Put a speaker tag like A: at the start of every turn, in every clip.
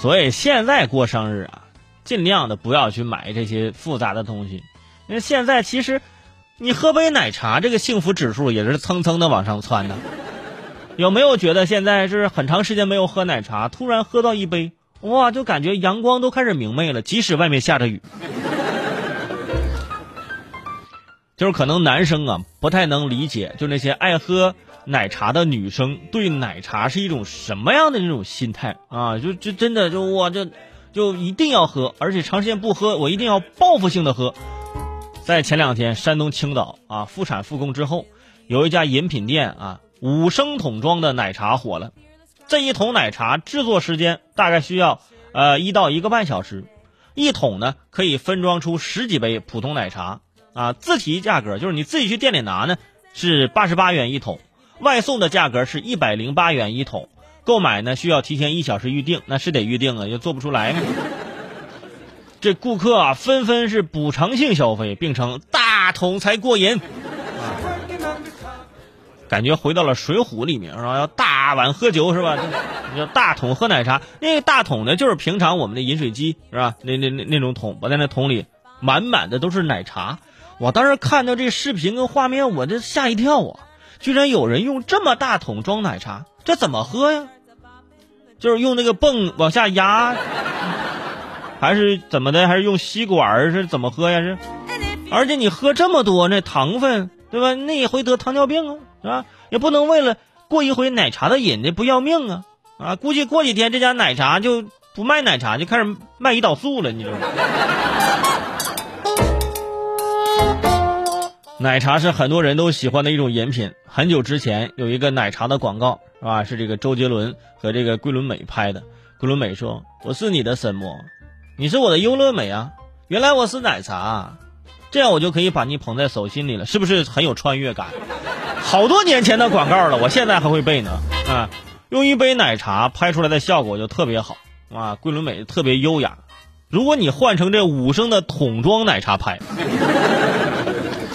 A: 所以现在过生日啊，尽量的不要去买这些复杂的东西。因为现在其实，你喝杯奶茶，这个幸福指数也是蹭蹭的往上窜的。有没有觉得现在是很长时间没有喝奶茶，突然喝到一杯，哇，就感觉阳光都开始明媚了，即使外面下着雨。就是可能男生啊不太能理解，就那些爱喝奶茶的女生对奶茶是一种什么样的那种心态啊？就就真的就我这就一定要喝，而且长时间不喝，我一定要报复性的喝。在前两天，山东青岛啊复产复工之后，有一家饮品店啊五升桶装的奶茶火了。这一桶奶茶制作时间大概需要呃一到一个半小时，一桶呢可以分装出十几杯普通奶茶。啊，自提价格就是你自己去店里拿呢，是八十八元一桶，外送的价格是一百零八元一桶，购买呢需要提前一小时预定，那是得预定啊，又做不出来。这顾客啊纷纷是补偿性消费，并称大桶才过瘾，感觉回到了《水浒》里面，是吧？要大碗喝酒是吧？要大桶喝奶茶，那个大桶呢就是平常我们的饮水机是吧？那那那那种桶，我在那桶里满满的都是奶茶。我当时看到这视频跟画面，我这吓一跳啊！居然有人用这么大桶装奶茶，这怎么喝呀？就是用那个泵往下压，还是怎么的？还是用吸管是怎么喝呀？是？而且你喝这么多，那糖分对吧？那也会得糖尿病啊，是吧？也不能为了过一回奶茶的瘾，这不要命啊！啊，估计过几天这家奶茶就不卖奶茶，就开始卖胰岛素了，你知道吗？奶茶是很多人都喜欢的一种饮品。很久之前有一个奶茶的广告，是吧？是这个周杰伦和这个桂纶镁拍的。桂纶镁说：“我是你的什么？你是我的优乐美啊！原来我是奶茶，这样我就可以把你捧在手心里了，是不是很有穿越感？好多年前的广告了，我现在还会背呢。啊，用一杯奶茶拍出来的效果就特别好啊！桂纶镁特别优雅。如果你换成这五升的桶装奶茶拍。”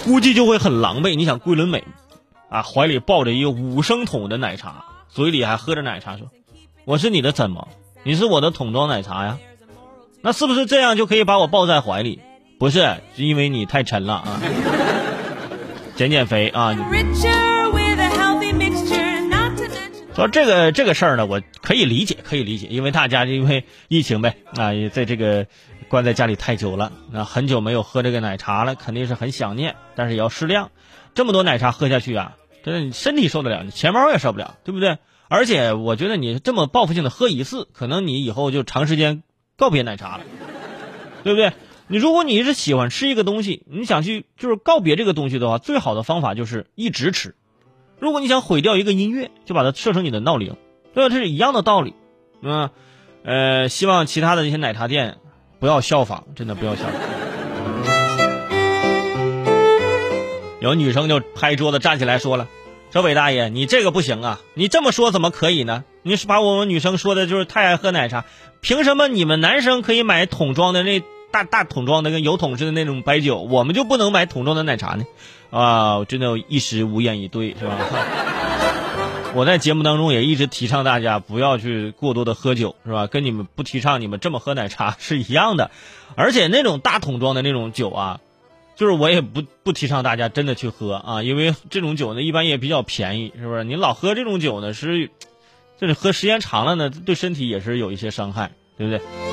A: 估计就会很狼狈。你想，桂纶镁，啊，怀里抱着一个五升桶的奶茶，嘴里还喝着奶茶，说：“我是你的怎么？你是我的桶装奶茶呀？那是不是这样就可以把我抱在怀里？不是，是因为你太沉了啊！减减肥啊！说这个这个事儿呢，我可以理解，可以理解，因为大家因为疫情呗啊，在这个。关在家里太久了，那很久没有喝这个奶茶了，肯定是很想念，但是也要适量。这么多奶茶喝下去啊，真的你身体受得了，你钱包也受不了，对不对？而且我觉得你这么报复性的喝一次，可能你以后就长时间告别奶茶了，对不对？你如果你是喜欢吃一个东西，你想去就是告别这个东西的话，最好的方法就是一直吃。如果你想毁掉一个音乐，就把它设成你的闹铃，对吧？这是一样的道理，嗯，呃，希望其他的那些奶茶店。不要效仿，真的不要效仿。有女生就拍桌子站起来说了：“说伟大爷，你这个不行啊！你这么说怎么可以呢？你是把我们女生说的就是太爱喝奶茶，凭什么你们男生可以买桶装的那大大桶装的跟油桶似的那种白酒，我们就不能买桶装的奶茶呢？啊，真的一时无言以对，是吧？”我在节目当中也一直提倡大家不要去过多的喝酒，是吧？跟你们不提倡你们这么喝奶茶是一样的，而且那种大桶装的那种酒啊，就是我也不不提倡大家真的去喝啊，因为这种酒呢一般也比较便宜，是不是？你老喝这种酒呢，是就是喝时间长了呢，对身体也是有一些伤害，对不对？